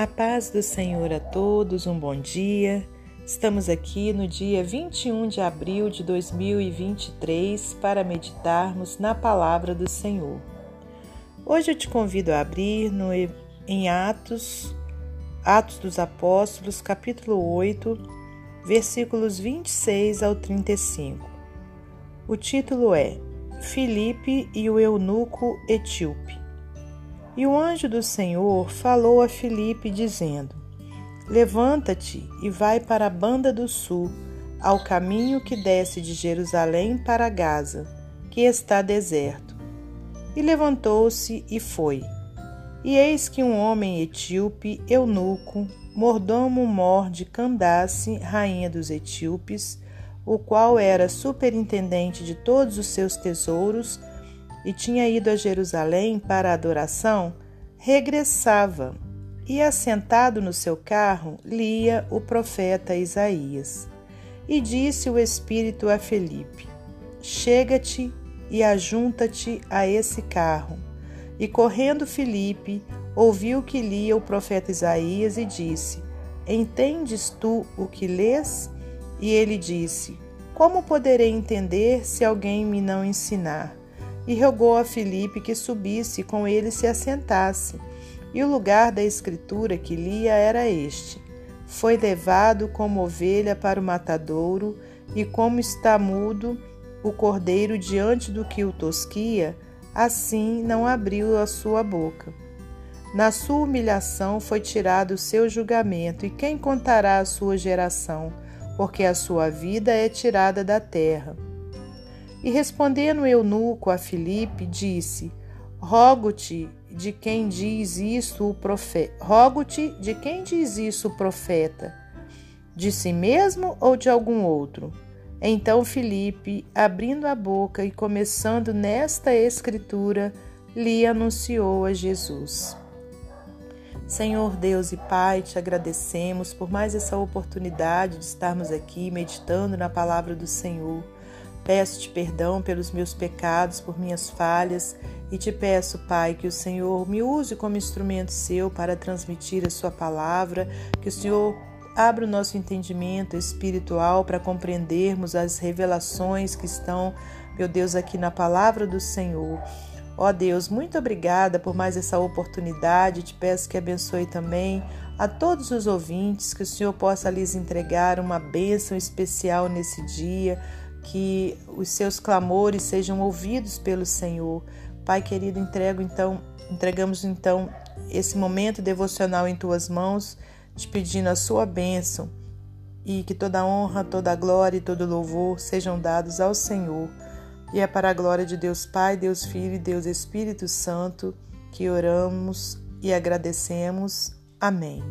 A paz do Senhor a todos, um bom dia. Estamos aqui no dia 21 de abril de 2023 para meditarmos na palavra do Senhor. Hoje eu te convido a abrir no, em Atos, Atos dos Apóstolos, capítulo 8, versículos 26 ao 35. O título é Filipe e o eunuco etíope. E o anjo do Senhor falou a Filipe, dizendo: Levanta-te e vai para a banda do sul, ao caminho que desce de Jerusalém para Gaza, que está deserto. E levantou-se e foi. E eis que um homem etíope, eunuco, mordomo-mor de Candace, rainha dos etíopes, o qual era superintendente de todos os seus tesouros, e tinha ido a Jerusalém para a adoração, regressava e, assentado no seu carro, lia o profeta Isaías. E disse o Espírito a Felipe: Chega-te e ajunta-te a esse carro. E correndo Felipe, ouviu que lia o profeta Isaías e disse: Entendes tu o que lês? E ele disse: Como poderei entender se alguém me não ensinar? E rogou a Filipe que subisse e com ele se assentasse. E o lugar da escritura que lia era este: Foi levado como ovelha para o matadouro, e como está mudo o cordeiro diante do que o tosquia, assim não abriu a sua boca. Na sua humilhação foi tirado o seu julgamento, e quem contará a sua geração? Porque a sua vida é tirada da terra. E respondendo eunuco a Filipe, disse: Rogo-te de quem diz isso o profeta. Rogo-te de quem diz isso o profeta? De si mesmo ou de algum outro? Então Filipe, abrindo a boca e começando nesta escritura, lhe anunciou a Jesus. Senhor Deus e Pai, te agradecemos por mais essa oportunidade de estarmos aqui meditando na palavra do Senhor. Peço-te perdão pelos meus pecados, por minhas falhas, e te peço, Pai, que o Senhor me use como instrumento seu para transmitir a sua palavra, que o Senhor abra o nosso entendimento espiritual para compreendermos as revelações que estão, meu Deus, aqui na palavra do Senhor. Ó Deus, muito obrigada por mais essa oportunidade. Te peço que abençoe também a todos os ouvintes, que o Senhor possa lhes entregar uma bênção especial nesse dia que os seus clamores sejam ouvidos pelo Senhor. Pai querido, entrego então, entregamos então esse momento devocional em tuas mãos, te pedindo a sua bênção e que toda honra, toda glória e todo louvor sejam dados ao Senhor. E é para a glória de Deus Pai, Deus Filho e Deus Espírito Santo que oramos e agradecemos. Amém.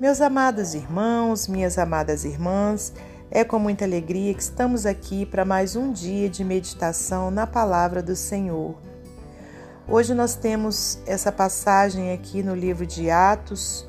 Meus amados irmãos, minhas amadas irmãs, é com muita alegria que estamos aqui para mais um dia de meditação na palavra do Senhor. Hoje nós temos essa passagem aqui no livro de Atos.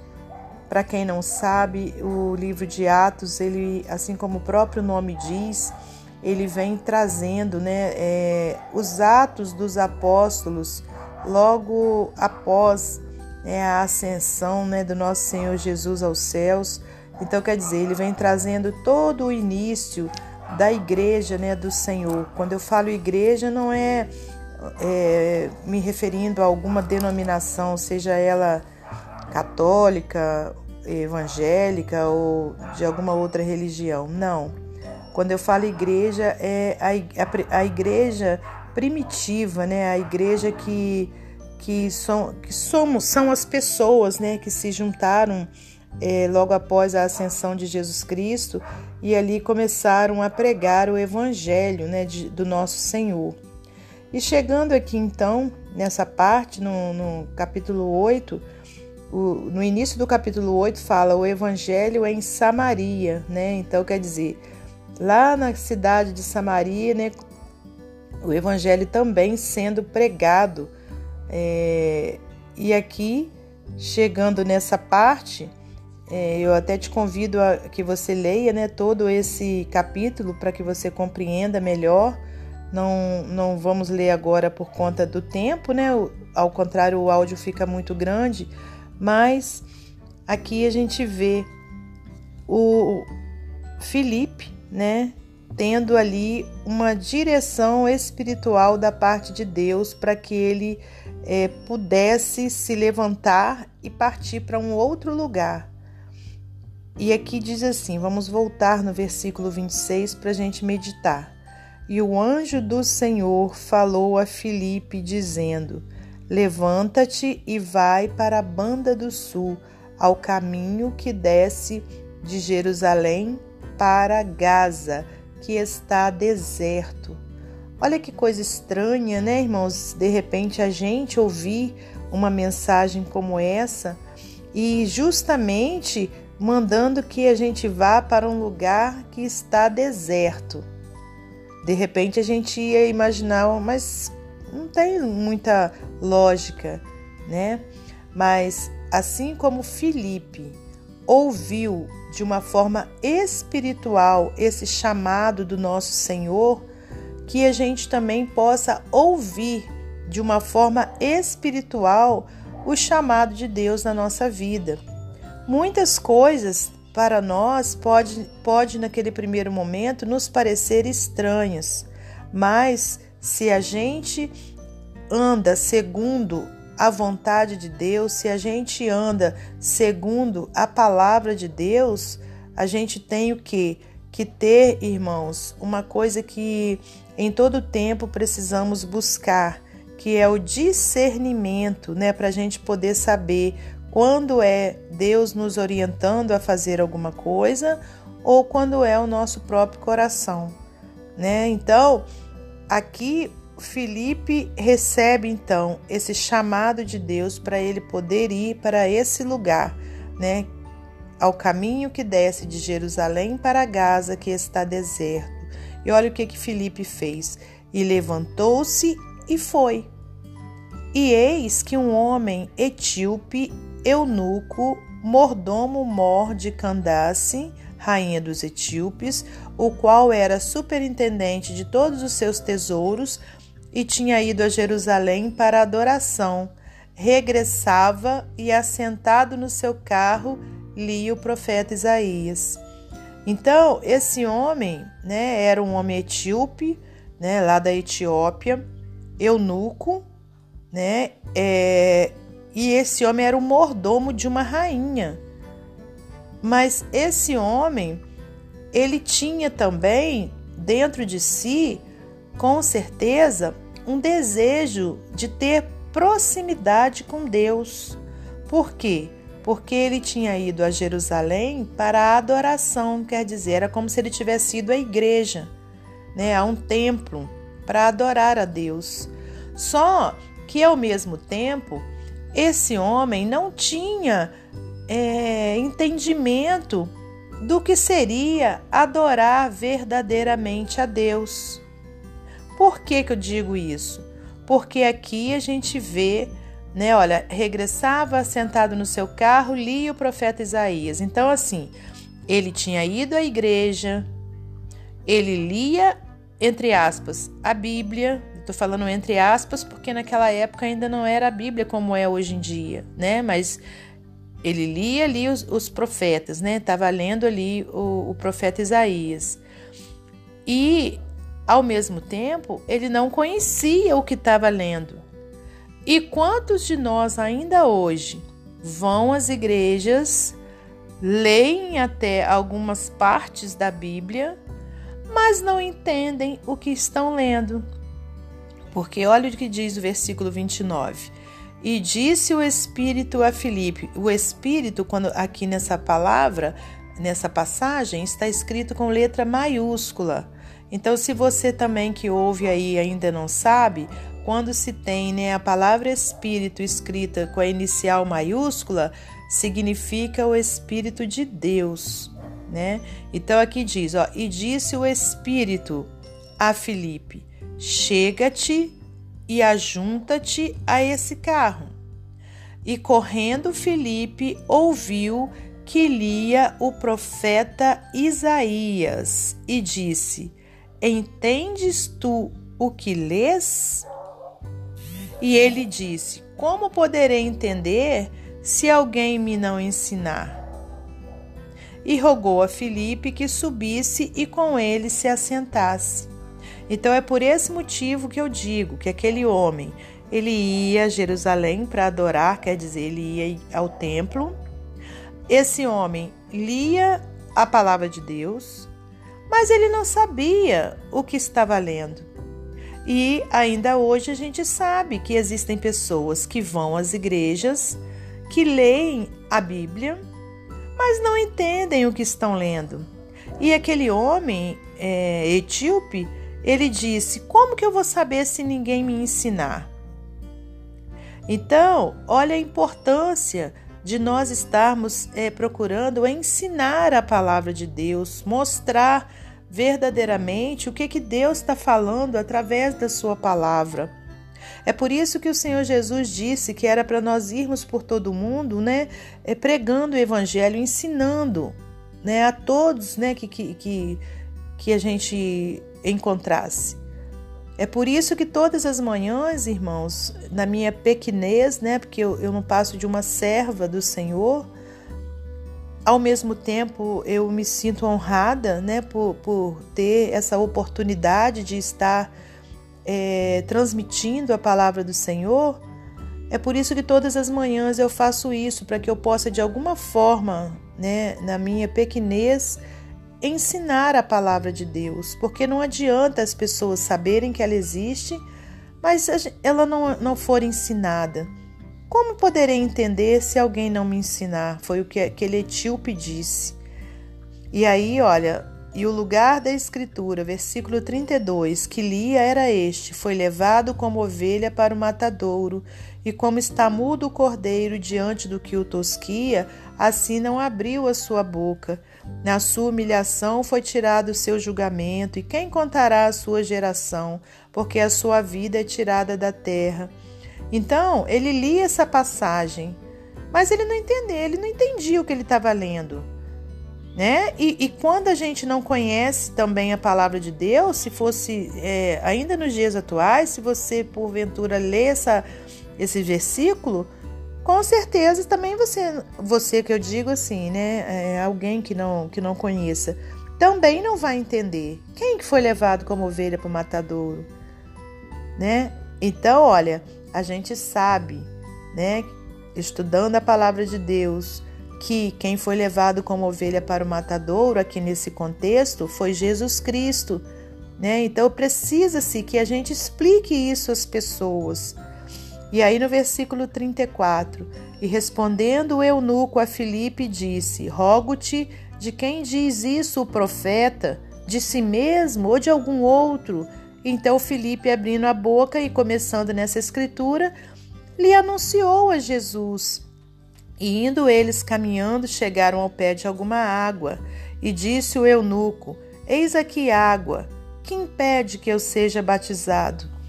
Para quem não sabe, o livro de Atos, ele, assim como o próprio nome diz, ele vem trazendo né, é, os atos dos apóstolos logo após né, a ascensão né, do nosso Senhor Jesus aos céus então, quer dizer, ele vem trazendo todo o início da igreja né, do Senhor. Quando eu falo igreja, não é, é me referindo a alguma denominação, seja ela católica, evangélica ou de alguma outra religião. Não. Quando eu falo igreja, é a, a igreja primitiva, né? a igreja que, que, são, que somos, são as pessoas né? que se juntaram é, logo após a ascensão de Jesus Cristo e ali começaram a pregar o Evangelho né, de, do nosso Senhor. E chegando aqui então, nessa parte, no, no capítulo 8, o, no início do capítulo 8 fala o Evangelho é em Samaria, né? Então quer dizer, lá na cidade de Samaria, né, o Evangelho também sendo pregado. É, e aqui, chegando nessa parte, eu até te convido a que você leia né, todo esse capítulo para que você compreenda melhor. Não, não vamos ler agora por conta do tempo, né? Ao contrário, o áudio fica muito grande, mas aqui a gente vê o Felipe, né, tendo ali uma direção espiritual da parte de Deus para que ele é, pudesse se levantar e partir para um outro lugar. E aqui diz assim: vamos voltar no versículo 26 para a gente meditar. E o anjo do Senhor falou a Filipe, dizendo: Levanta-te e vai para a banda do sul, ao caminho que desce de Jerusalém para Gaza, que está deserto. Olha que coisa estranha, né, irmãos? De repente a gente ouvir uma mensagem como essa e justamente mandando que a gente vá para um lugar que está deserto. De repente a gente ia imaginar, mas não tem muita lógica, né? Mas assim como Filipe ouviu de uma forma espiritual esse chamado do nosso Senhor, que a gente também possa ouvir de uma forma espiritual o chamado de Deus na nossa vida. Muitas coisas para nós pode, pode naquele primeiro momento nos parecer estranhas, mas se a gente anda segundo a vontade de Deus, se a gente anda segundo a palavra de Deus, a gente tem o que? Que ter, irmãos, uma coisa que em todo tempo precisamos buscar, que é o discernimento, né? Para a gente poder saber quando é Deus nos orientando a fazer alguma coisa ou quando é o nosso próprio coração, né? Então, aqui Felipe recebe então esse chamado de Deus para ele poder ir para esse lugar, né? Ao caminho que desce de Jerusalém para Gaza, que está deserto. E olha o que que Felipe fez. E levantou-se e foi. E eis que um homem etíope eunuco, mordomo mor de Candace, rainha dos etíopes, o qual era superintendente de todos os seus tesouros e tinha ido a Jerusalém para adoração, regressava e, assentado no seu carro, lia o profeta Isaías. Então, esse homem né, era um homem etíope, né, lá da Etiópia, eunuco, né, é, e esse homem era o mordomo de uma rainha. Mas esse homem, ele tinha também dentro de si, com certeza, um desejo de ter proximidade com Deus. Por quê? Porque ele tinha ido a Jerusalém para a adoração, quer dizer, era como se ele tivesse ido à igreja, né, a um templo, para adorar a Deus. Só que ao mesmo tempo esse homem não tinha é, entendimento do que seria adorar verdadeiramente a Deus. Por que, que eu digo isso? Porque aqui a gente vê, né? Olha, regressava sentado no seu carro, lia o profeta Isaías. Então, assim, ele tinha ido à igreja, ele lia, entre aspas, a Bíblia, Estou falando entre aspas porque naquela época ainda não era a Bíblia como é hoje em dia, né? Mas ele lia ali os, os profetas, né? Estava lendo ali o, o profeta Isaías. E, ao mesmo tempo, ele não conhecia o que estava lendo. E quantos de nós ainda hoje vão às igrejas, leem até algumas partes da Bíblia, mas não entendem o que estão lendo? Porque olha o que diz o versículo 29. E disse o Espírito a Filipe. O Espírito, quando aqui nessa palavra, nessa passagem, está escrito com letra maiúscula. Então, se você também que ouve aí ainda não sabe, quando se tem né, a palavra Espírito escrita com a inicial maiúscula, significa o Espírito de Deus, né? Então aqui diz, ó, e disse o Espírito a Filipe: Chega-te e ajunta-te a esse carro. E correndo Filipe ouviu que lia o profeta Isaías e disse: Entendes tu o que lês? E ele disse: Como poderei entender, se alguém me não ensinar? E rogou a Filipe que subisse e com ele se assentasse. Então é por esse motivo que eu digo que aquele homem, ele ia a Jerusalém para adorar, quer dizer, ele ia ao templo. Esse homem lia a palavra de Deus, mas ele não sabia o que estava lendo. E ainda hoje a gente sabe que existem pessoas que vão às igrejas, que leem a Bíblia, mas não entendem o que estão lendo. E aquele homem é, etíope, ele disse: Como que eu vou saber se ninguém me ensinar? Então, olha a importância de nós estarmos é, procurando ensinar a palavra de Deus, mostrar verdadeiramente o que, que Deus está falando através da Sua palavra. É por isso que o Senhor Jesus disse que era para nós irmos por todo o mundo, né, é, pregando o Evangelho, ensinando, né, a todos, né, que, que, que a gente encontrasse. É por isso que todas as manhãs, irmãos, na minha pequenez, né, porque eu, eu não passo de uma serva do Senhor, ao mesmo tempo eu me sinto honrada, né, por, por ter essa oportunidade de estar é, transmitindo a palavra do Senhor. É por isso que todas as manhãs eu faço isso, para que eu possa de alguma forma, né, na minha pequenez, ensinar a palavra de Deus, porque não adianta as pessoas saberem que ela existe, mas ela não, não for ensinada. Como poderei entender se alguém não me ensinar? Foi o que aquele etíope disse. E aí, olha, e o lugar da escritura, versículo 32, que lia era este: Foi levado como ovelha para o matadouro, e como está mudo o cordeiro diante do que o tosquia, assim não abriu a sua boca. Na sua humilhação foi tirado o seu julgamento, e quem contará a sua geração? Porque a sua vida é tirada da terra. Então, ele lia essa passagem, mas ele não entendia, ele não entendia o que ele estava lendo. Né? E, e, quando a gente não conhece também a palavra de Deus, se fosse é, ainda nos dias atuais, se você porventura lê essa, esse versículo, com certeza também você, você que eu digo assim, né, é, alguém que não que não conheça, também não vai entender quem que foi levado como ovelha para o matadouro, né? Então, olha, a gente sabe, né, estudando a palavra de Deus, que quem foi levado como ovelha para o matadouro aqui nesse contexto foi Jesus Cristo, né? Então precisa-se que a gente explique isso às pessoas. E aí no versículo 34, e respondendo o eunuco a Filipe disse: Rogo-te de quem diz isso o profeta, de si mesmo ou de algum outro? Então Filipe, abrindo a boca e começando nessa escritura, lhe anunciou a Jesus. E indo eles caminhando, chegaram ao pé de alguma água, e disse o eunuco: Eis aqui água, que impede que eu seja batizado?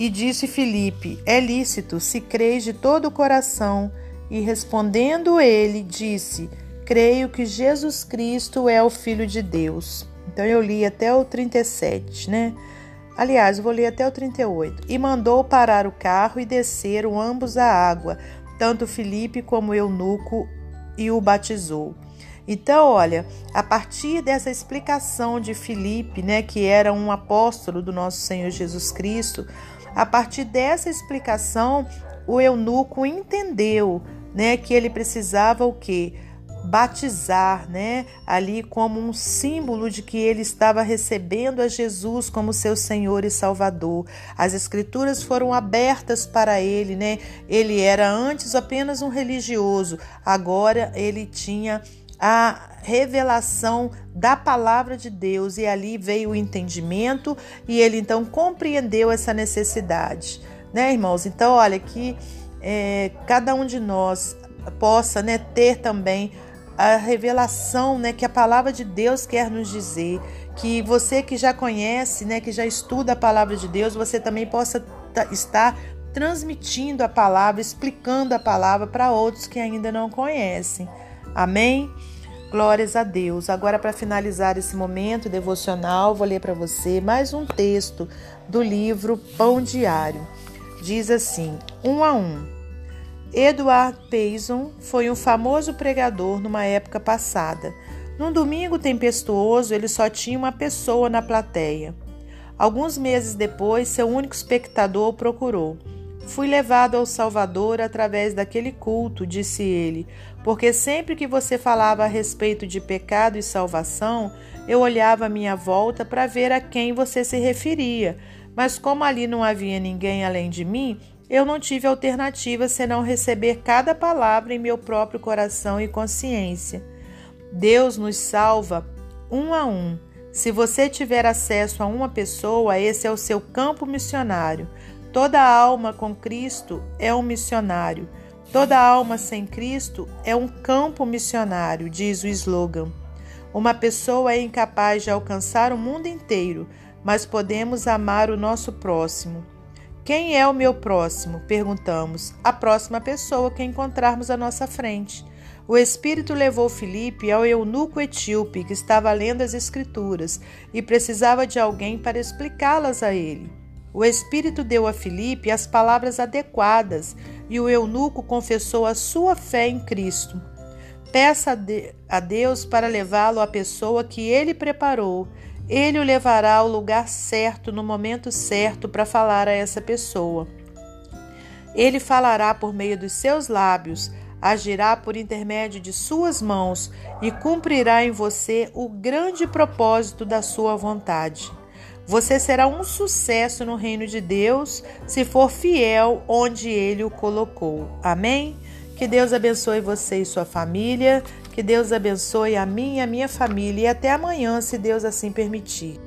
E disse Filipe: É lícito, se creis de todo o coração. E respondendo ele, disse: Creio que Jesus Cristo é o Filho de Deus. Então eu li até o 37, né? Aliás, vou ler até o 38. E mandou parar o carro e desceram ambos à água, tanto Filipe como eunuco, e o batizou. Então, olha, a partir dessa explicação de Filipe, né, que era um apóstolo do nosso Senhor Jesus Cristo, a partir dessa explicação, o eunuco entendeu, né, que ele precisava o quê? batizar, né, ali como um símbolo de que ele estava recebendo a Jesus como seu Senhor e Salvador. As escrituras foram abertas para ele, né? Ele era antes apenas um religioso, agora ele tinha a revelação da palavra de Deus e ali veio o entendimento e ele então compreendeu essa necessidade, né, irmãos? Então, olha que é, cada um de nós possa, né, ter também a revelação, né, que a palavra de Deus quer nos dizer, que você que já conhece, né, que já estuda a palavra de Deus, você também possa estar transmitindo a palavra, explicando a palavra para outros que ainda não conhecem. Amém? Glórias a Deus. Agora, para finalizar esse momento devocional, vou ler para você mais um texto do livro Pão Diário. Diz assim: um a um. Edward Payson foi um famoso pregador numa época passada. Num domingo tempestuoso, ele só tinha uma pessoa na plateia. Alguns meses depois, seu único espectador procurou. Fui levado ao Salvador através daquele culto, disse ele, porque sempre que você falava a respeito de pecado e salvação, eu olhava à minha volta para ver a quem você se referia. Mas como ali não havia ninguém além de mim, eu não tive alternativa senão receber cada palavra em meu próprio coração e consciência. Deus nos salva um a um. Se você tiver acesso a uma pessoa, esse é o seu campo missionário. Toda alma com Cristo é um missionário. Toda alma sem Cristo é um campo missionário, diz o slogan. Uma pessoa é incapaz de alcançar o mundo inteiro, mas podemos amar o nosso próximo. Quem é o meu próximo? Perguntamos. A próxima pessoa que encontrarmos à nossa frente. O Espírito levou Filipe ao eunuco etíope que estava lendo as Escrituras e precisava de alguém para explicá-las a ele. O Espírito deu a Filipe as palavras adequadas e o eunuco confessou a sua fé em Cristo. Peça a Deus para levá-lo à pessoa que ele preparou ele o levará ao lugar certo, no momento certo, para falar a essa pessoa. Ele falará por meio dos seus lábios, agirá por intermédio de suas mãos e cumprirá em você o grande propósito da sua vontade. Você será um sucesso no reino de Deus se for fiel onde ele o colocou. Amém? Que Deus abençoe você e sua família. Que Deus abençoe a mim e a minha família e até amanhã, se Deus assim permitir.